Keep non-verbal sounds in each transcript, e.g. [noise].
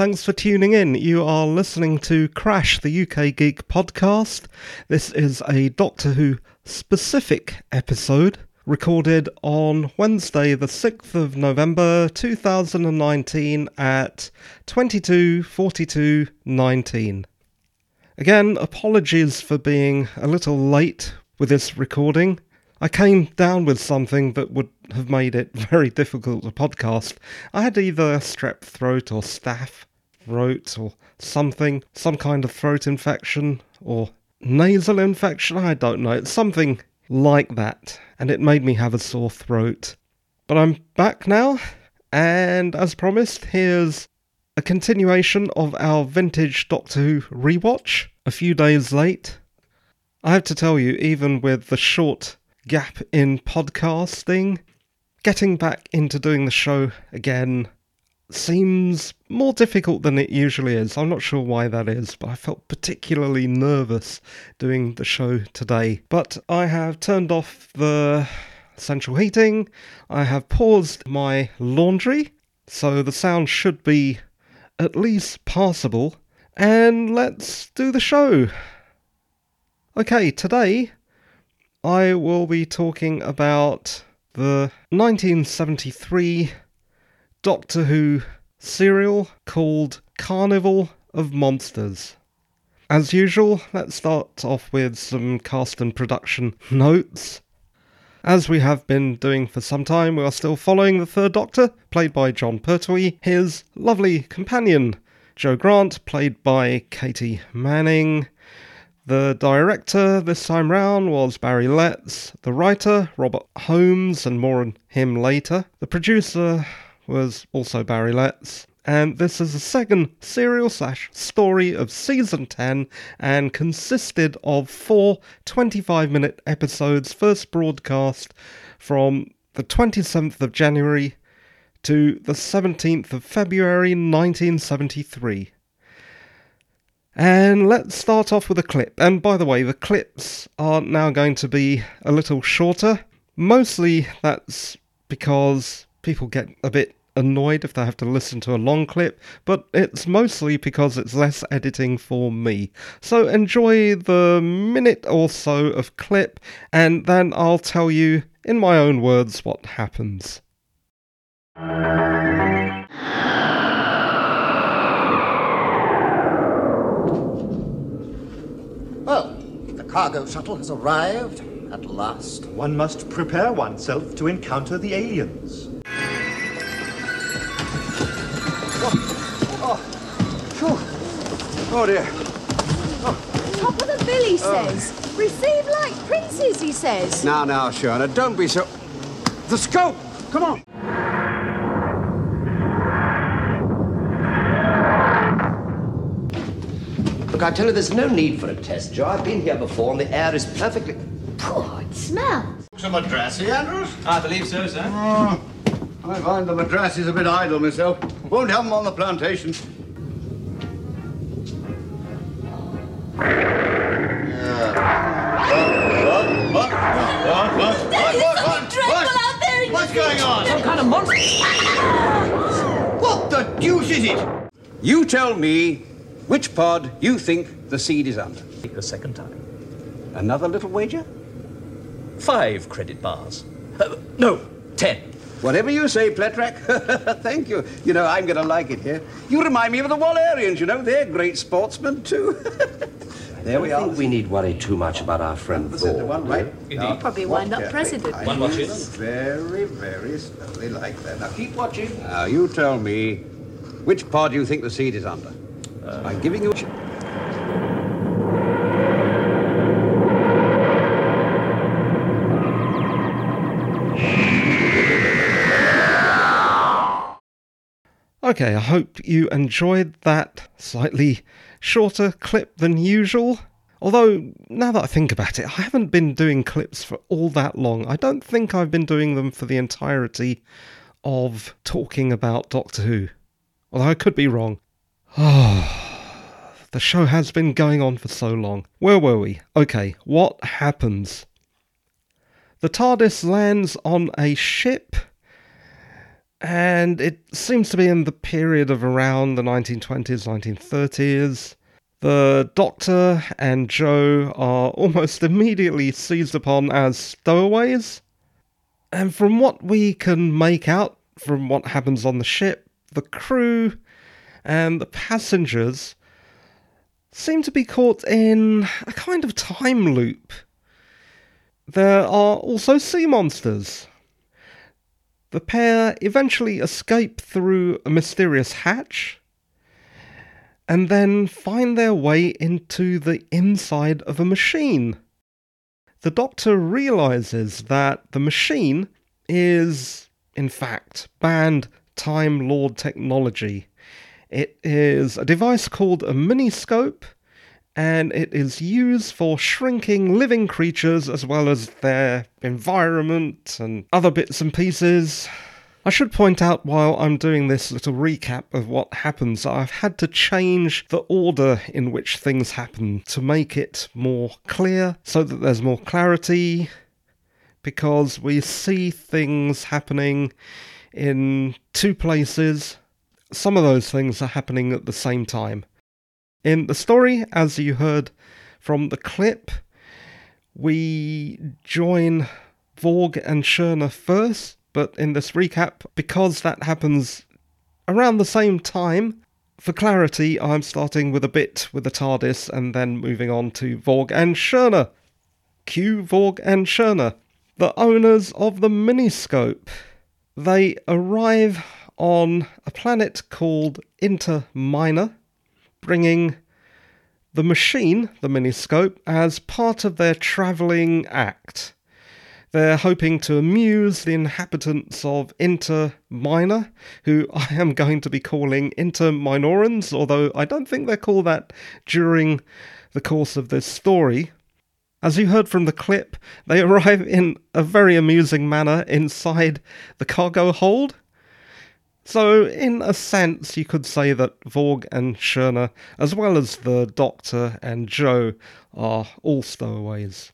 Thanks for tuning in. You are listening to Crash, the UK Geek podcast. This is a Doctor Who specific episode recorded on Wednesday, the 6th of November 2019 at 22:42:19. Again, apologies for being a little late with this recording. I came down with something that would have made it [laughs] very difficult to podcast. I had either strep throat or staph throat or something, some kind of throat infection or nasal infection, I don't know. Something like that, and it made me have a sore throat. But I'm back now, and as promised, here's a continuation of our vintage Doctor Who rewatch, a few days late. I have to tell you, even with the short gap in podcasting, getting back into doing the show again seems more difficult than it usually is. I'm not sure why that is, but I felt particularly nervous doing the show today. But I have turned off the central heating, I have paused my laundry, so the sound should be at least passable, and let's do the show. Okay, today I will be talking about the 1973 Doctor Who serial called Carnival of Monsters. As usual, let's start off with some cast and production notes. As we have been doing for some time, we are still following the Third Doctor, played by Jon Pertwee, his lovely companion, Jo Grant, played by Katy Manning, the director this time round was Barry Letts, the writer Robert Holmes, and more on him later. The producer was also Barry Letts. And this is the second serial slash story of season 10 and consisted of four 25 minute episodes, first broadcast from the 27th of January to the 17th of February 1973. And let's start off with a clip. And by the way, the clips are now going to be a little shorter. Mostly that's because people get a bit annoyed if they have to listen to a long clip, but it's mostly because it's less editing for me. So enjoy the minute or so of clip, and then I'll tell you in my own words what happens. Oh, the cargo shuttle has arrived at last. One must prepare oneself to encounter the aliens. Oh dear. Top of the bill, he says. Receive like princes, he says. Now, now, Shirna, don't be so. The scope! Come on! Look, I tell you, there's no need for a test, Jo. I've been here before, and the air is perfectly. Poor, it smells. Some madrassy, Andrews? I believe so, sir. Oh, I find the madras is a bit idle myself. Won't have them on the plantation. What's going on? Some kind of monster. What the deuce is it? You tell me which pod you think the seed is under. The second time. Another little wager? Five credit bars. Uh, no, ten. Whatever you say, Pletrac. [laughs] Thank you. You know, I'm going to like it here. You remind me of the Wallerians, you know. They're great sportsmen, too. [laughs] there we I are. think we need worry too much about our friend The center Thor. one, right? Now, Probably wind up president. I One will watches. Very, very slowly like that. Now, keep watching. Now, you tell me which pod do you think the seed is under. Uh, I'm giving you... Okay, I hope you enjoyed that slightly shorter clip than usual. Although, now that I think about it, I haven't been doing clips for all that long. I don't think I've been doing them for the entirety of talking about Doctor Who. Although I could be wrong. Oh, [sighs] the show has been going on for so long. Where were we? Okay, what happens? The TARDIS lands on a ship and it seems to be in the period of around the 1920s, 1930s. The Doctor and Jo are [laughs] almost immediately seized upon as stowaways. And from what we can make out from what happens on the ship, the crew and the passengers seem to be caught in a kind of time loop. There are also sea monsters. The pair eventually escape through a mysterious hatch and then find their way into the inside of a machine. The Doctor realizes that the machine is, in fact, banned Time Lord technology. It is a device called a miniscope, and it is used for shrinking living creatures as well as their environment and other bits and pieces. I should point out while I'm doing this little recap of what happens, I've had to change the order in which things happen to make it more clear so that there's more clarity because we see things happening in two places. Some of those things are happening at the same time. In the story, as you heard from the clip, we join Vorg and Shirna first but in this recap, because that happens around the same time, for clarity, I'm starting with a bit with the TARDIS and then moving on to Vorg and Shirna. Q Vorg and Shirna, the owners of the Miniscope. They arrive on a planet called Inter Minor, bringing the machine, the Miniscope, as part of their travelling act. They're hoping to amuse the inhabitants of Inter Minor, who I am going to be calling Inter Minorans, although I don't think they're called that during the course of this story. As you heard from the clip, they [laughs] arrive in a very amusing manner inside the cargo hold. So, in a sense, you could say that Vorg and Shirna, as well as the Doctor and Jo, are all stowaways.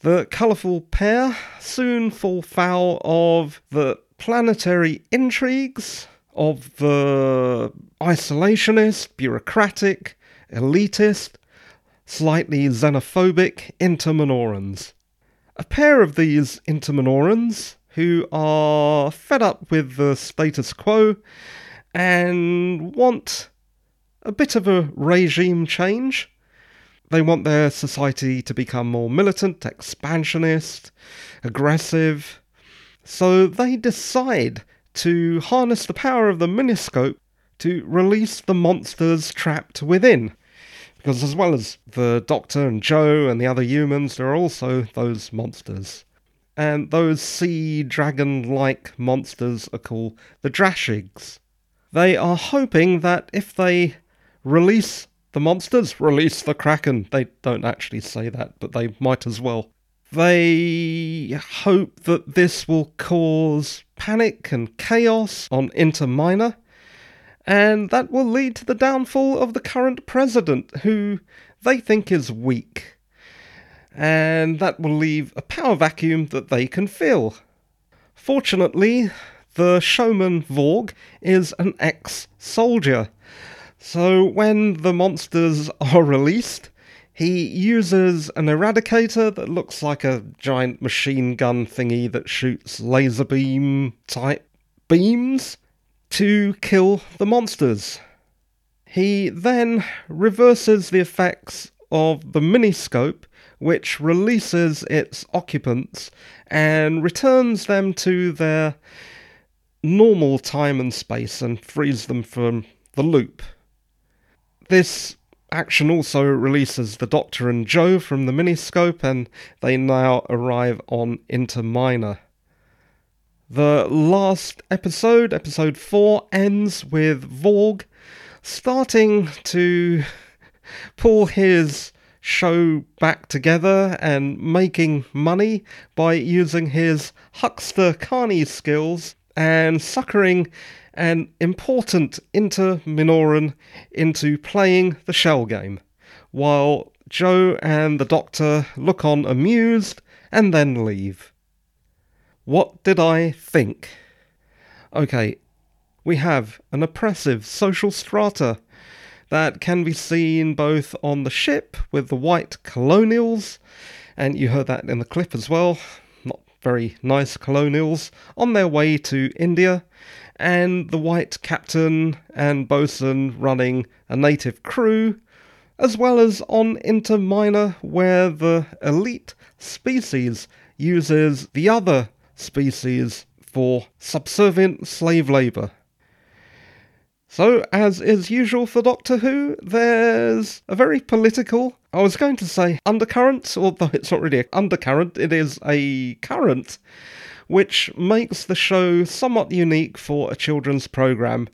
The colourful pair soon fall foul of the planetary intrigues of the isolationist, bureaucratic, elitist, slightly xenophobic Interminorans. A pair of these Interminorans who are fed up with the status quo and want a bit of a regime change they want their society to become more militant, expansionist, aggressive. So they decide to harness the power of the miniscope to release the monsters trapped within. Because as well as the Doctor and Jo and the other humans, there are also those monsters. And those sea dragon like monsters are called the Drashigs. They are hoping that if they release the monsters release the Kraken. They don't actually say that, but they might as well. They hope that this will cause panic and chaos on Inter Minor, and that will lead to the downfall of the current president, who they think is weak. And that will leave a power vacuum that they can fill. Fortunately, the showman Vorg is an ex soldier so when the monsters are released, he uses an eradicator that looks like a giant machine gun thingy that shoots laser beam type beams to kill the monsters. He then reverses the effects of the miniscope, which releases its occupants and returns them to their normal time and space and frees them from the loop. This action also releases the Doctor and Jo from the miniscope, and they now arrive on Inter Minor. The last episode, episode 4, ends with Vorg starting to [laughs] pull his show back together and making money by using his huckster carny skills and suckering an important Interminoran into playing the shell game, while Jo and the Doctor look on amused and then leave. What did I think? Okay, we have an oppressive social strata that can be seen both on the ship with the white colonials, and you heard that in the clip as well, not very nice colonials, on their way to India, and the white captain and bosun running a native crew, as well as on Interminor, where the elite species uses the other species for subservient slave labour. So, as is usual for Doctor Who, there's a very political, I was going to say undercurrent, although [laughs] it's not really an undercurrent, it is a current, which makes the show somewhat unique for a children's programme.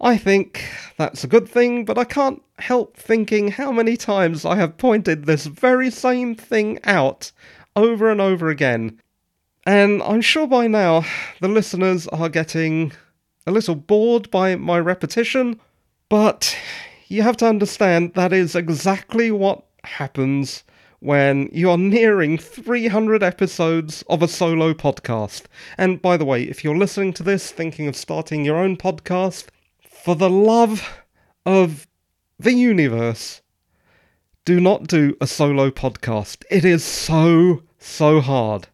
I think that's a good thing, but I can't help thinking how many times I have pointed this very same thing out over and over again. And I'm sure by now the listeners are getting a little bored by my repetition, but you have to understand that is exactly what happens when you are nearing 300 episodes of a solo podcast. And by the way, if you're listening to this thinking of starting your own podcast, for the love of the universe, do not do a solo podcast. It is so, so hard.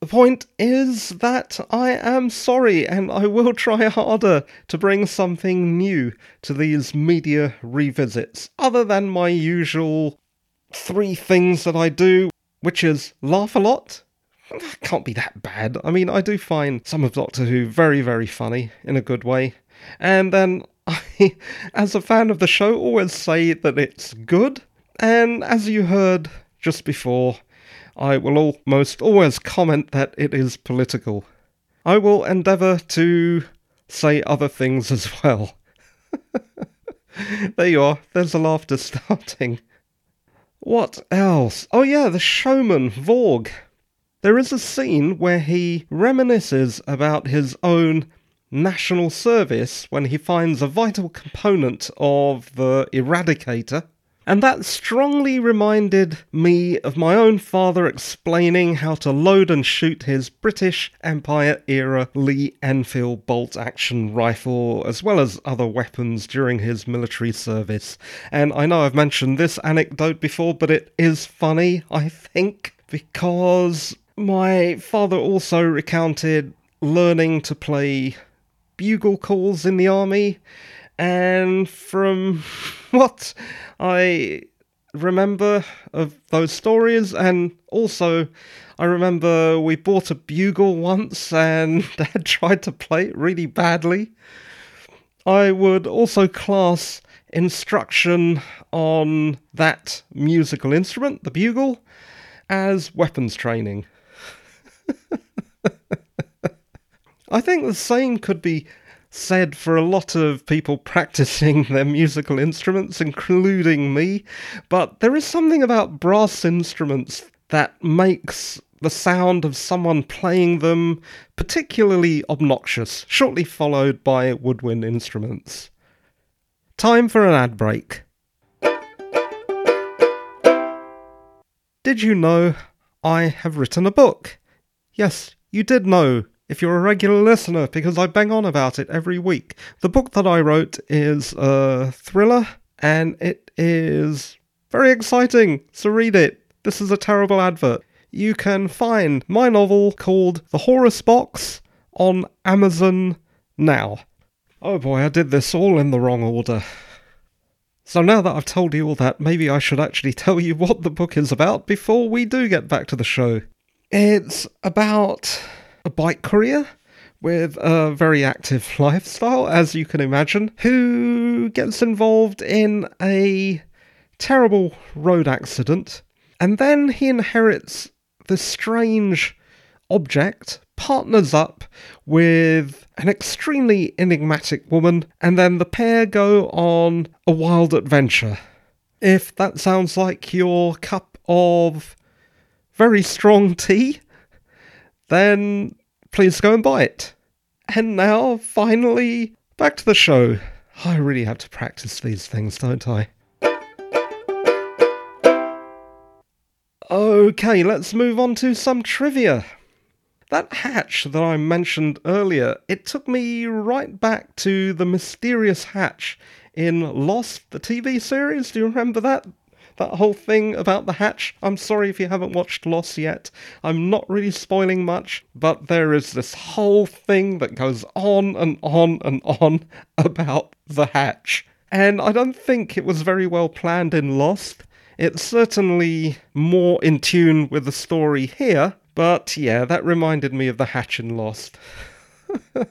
The point is that I am sorry and I will try harder to bring something new to these media revisits, other than my usual three things that I do, which is laugh a lot. That can't be that bad. I mean, I do find some of Doctor Who very, very funny in a good way. And then [laughs] I, as a fan of the show, always say that it's good. And as you heard just before, I will almost always comment that it is political. I will endeavour to say other things as well. [laughs] there you are, there's the laughter starting. What else? Oh, yeah, the showman, Vorg. There is a scene where he reminisces about his own national service when he finds a vital component of the Eradicator and that strongly reminded me of my own father explaining how to load and shoot his British Empire era Lee Enfield bolt action rifle, as well as other weapons during his military service. And I know I've mentioned this anecdote before, but it is funny, I think, because my father also recounted learning to play bugle calls in the army and from [laughs] what I remember of those stories, and also I remember we bought a bugle once and [laughs] Dad tried to play it really badly. I would also class instruction on that musical instrument, the bugle, as weapons training. [laughs] I think the same could be said for a lot of people practicing their musical instruments, including me, but there is something about brass instruments that makes the sound of someone playing them particularly obnoxious, shortly followed by woodwind instruments. Time for an ad break. Did you know I have written a book? Yes, you did know if you're a regular listener, because I bang on about it every week. The book that I wrote is a thriller, and it is very exciting, so read it. This is a terrible advert. You can find my novel called The Horus Box on Amazon now. Oh boy, I did this all in the wrong order. So now that I've told you all that, maybe I should actually [laughs] tell you what the book is about before we do get back to the show. It's about a bike courier with a very active [laughs] lifestyle, as you can imagine, who gets involved in a terrible road accident, and then he inherits this strange object, partners up with an extremely enigmatic woman, and then the pair go on a wild adventure. If that sounds like your cup of very strong tea, then please go and buy it. And now, finally, back to the show. I really have to practice these things, don't I? Okay, let's move on to some trivia. That hatch that I mentioned earlier, it took me right back to the mysterious hatch in Lost, the TV series. Do you remember that? That whole thing about the hatch. I'm sorry if you haven't watched Lost yet. I'm not really spoiling much, but there is this whole thing that goes on and on and on [laughs] about the hatch. And I don't think it was very well planned in Lost. It's certainly more in tune with the story here, but yeah, that reminded me of the hatch in Lost. [laughs]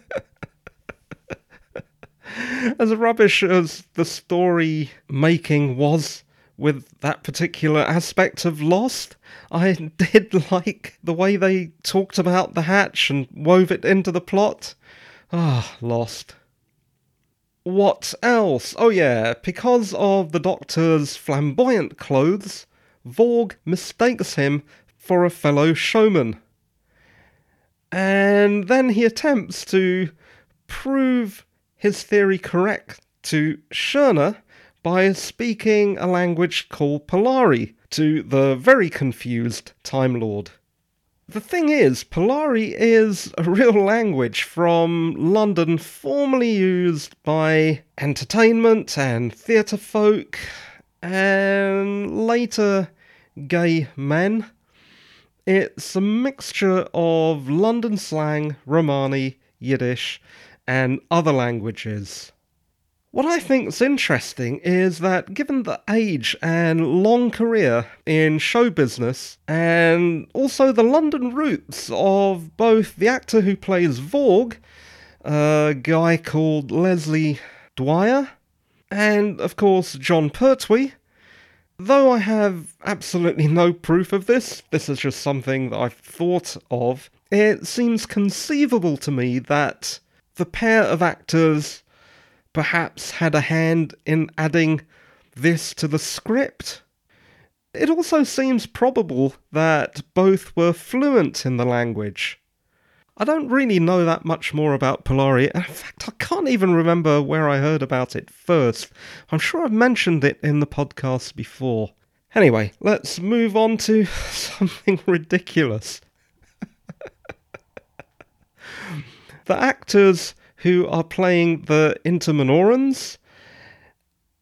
as rubbish as the story making was with that particular aspect of Lost, I [laughs] did like the way they talked about the hatch and wove it into the plot. Ah, Lost. What else? Oh, yeah, because of the Doctor's flamboyant clothes, Vorg mistakes him for a fellow showman. And then he attempts to prove his theory correct to Shirna by speaking a language called Polari to the very confused Time Lord. The thing is, Polari is a [laughs] real language from London formerly used by entertainment and theatre folk and later gay men. It's a mixture of London slang, Romani, Yiddish, and other languages. What I think is interesting is that given the age and long career in show business, and also the London roots of both the actor who plays Vorg, a guy called Leslie Dwyer, and of course Jon Pertwee, though I have absolutely no proof of this, this is just something that I've thought of, it seems conceivable to me that the pair of actors perhaps had a hand in adding this to the script. It also seems probable that both were fluent in the language. I don't really know that much more about Polari. In fact, I can't even remember where I heard about it first. I'm sure I've mentioned it in the podcast before. Anyway, let's move on to [laughs] something ridiculous. [laughs] the actors who are playing the Interminorans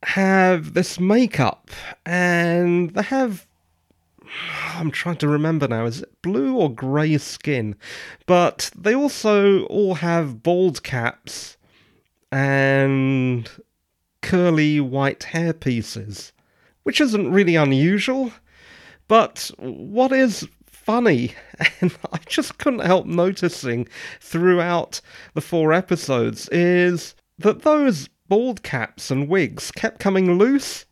have this makeup and they have I'm trying to remember now, is it blue or grey skin? But they also all have bald caps and curly white hair pieces, which isn't really unusual. But what is funny, [laughs] and I just couldn't help noticing throughout the four episodes, is that those bald caps and wigs kept coming loose.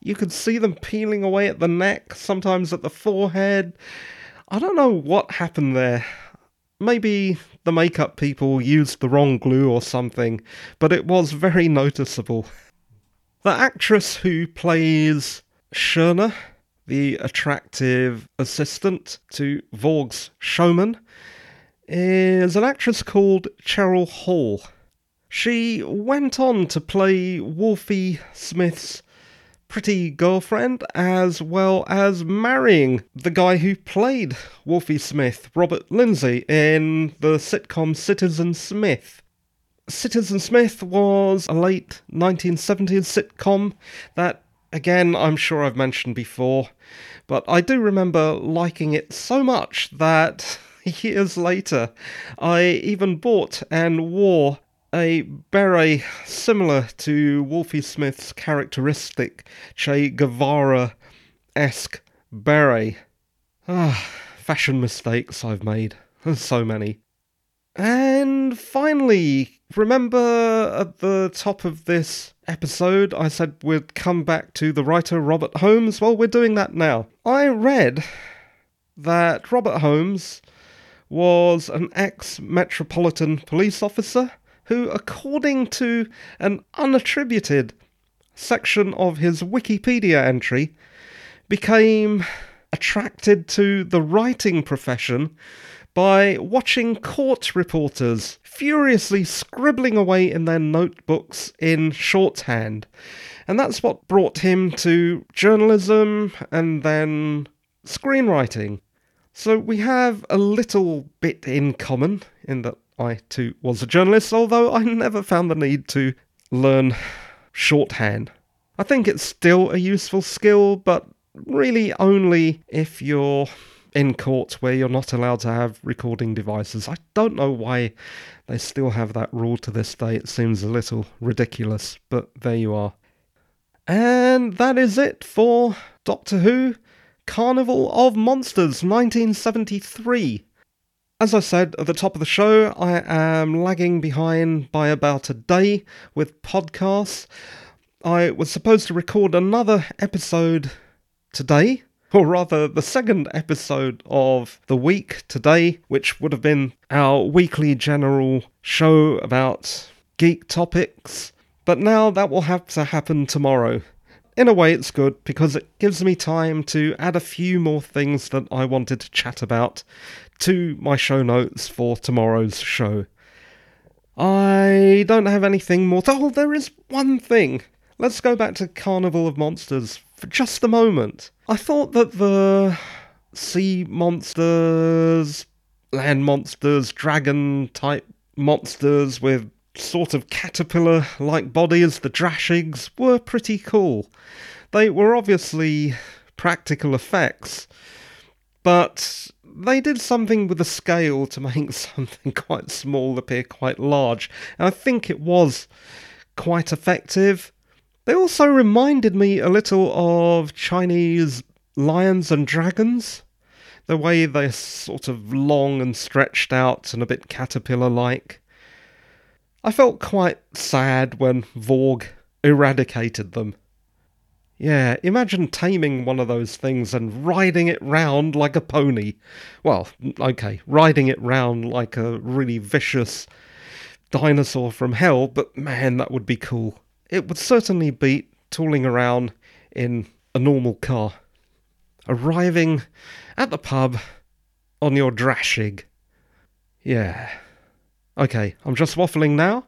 You could see them peeling away at the neck, sometimes at the forehead. I don't know what happened there. Maybe the makeup people used the wrong glue or something, but it was very noticeable. The actress who plays Shirna the attractive assistant to Vorg's showman, is an actress called Cheryl Hall. She went on to play Wolfie Smith's pretty girlfriend, as well as marrying the guy who played Wolfie Smith, Robert Lindsay, in the sitcom Citizen Smith. Citizen Smith was a late 1970s sitcom that Again, I'm sure I've mentioned before, but I do remember liking it so much that [laughs] years later I even bought and wore a beret similar to Wolfie Smith's characteristic Che Guevara esque beret. Ah, fashion mistakes I've made. [laughs] So many. And finally, remember at the top of this episode I said we'd come back to the writer Robert Holmes? Well, we're doing that now. I read that Robert Holmes was an ex Metropolitan Police officer who, according to an unattributed section of his Wikipedia entry, became attracted to the writing profession by watching court reporters furiously scribbling away in their notebooks in shorthand. And that's what brought him to journalism and then screenwriting. So we have a little bit in common in that I too was a journalist, although I never found the need to learn shorthand. I think it's still a useful skill, but really only if you're in court where you're not allowed to have recording devices. I don't know why they still have that rule to this day. It seems a little ridiculous, but there you are. And that is it for Doctor Who Carnival of Monsters 1973. As I said at the top of the show, I am lagging behind by about a day with podcasts. I was supposed to record another episode today, or rather, the second episode of the week today, which would have been our weekly general show about geek topics. But now that will have to happen tomorrow. In a way, it's good because it gives me time to add a few more things that I wanted to chat about to my show notes for tomorrow's show. I don't have anything more to. Oh, there is one thing. Let's go back to Carnival of Monsters for just a moment. I thought that the sea monsters, land monsters, dragon type monsters with sort of caterpillar like bodies, the Drashigs, were pretty cool. They were obviously practical effects, but they did something with the scale to make [laughs] something quite small appear quite large, and I think it was quite effective. They also reminded me a little of Chinese lions and dragons. The way they're sort of long and stretched out and a bit caterpillar like. I felt quite sad when Vorg eradicated them. Yeah, imagine taming one of those things and riding it round like a pony. Well, okay, riding it round like a really vicious dinosaur from hell, but man, that would be cool. It would certainly beat tooling around in a normal car. Arriving at the pub on your Drashig. Yeah. Okay, I'm just waffling now.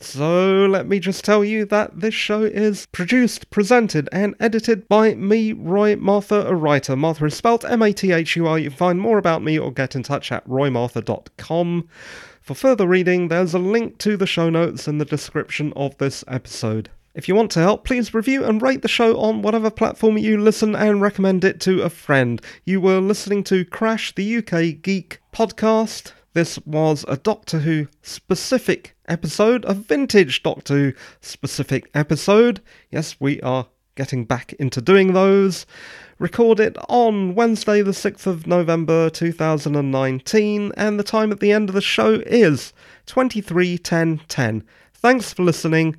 So let me just tell you that this show is produced, presented, and edited by me, Roy Mathur, a writer. Mathur is spelled M A T H U R. You can find more about me or get in touch at roymathur.com. For further reading, there's a link to the show notes in the description of this episode. If you want to help, please review and rate the show on whatever platform you listen and recommend it to a friend. You were listening to Crash, the UK Geek podcast. This was a Doctor Who specific episode, a vintage Doctor Who specific episode. Yes, we are getting back into doing those. Recorded on Wednesday, the 6th of November 2019, and the time at the end of the show is 23:10:10. Thanks for listening,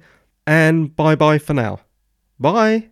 and bye bye for now. Bye.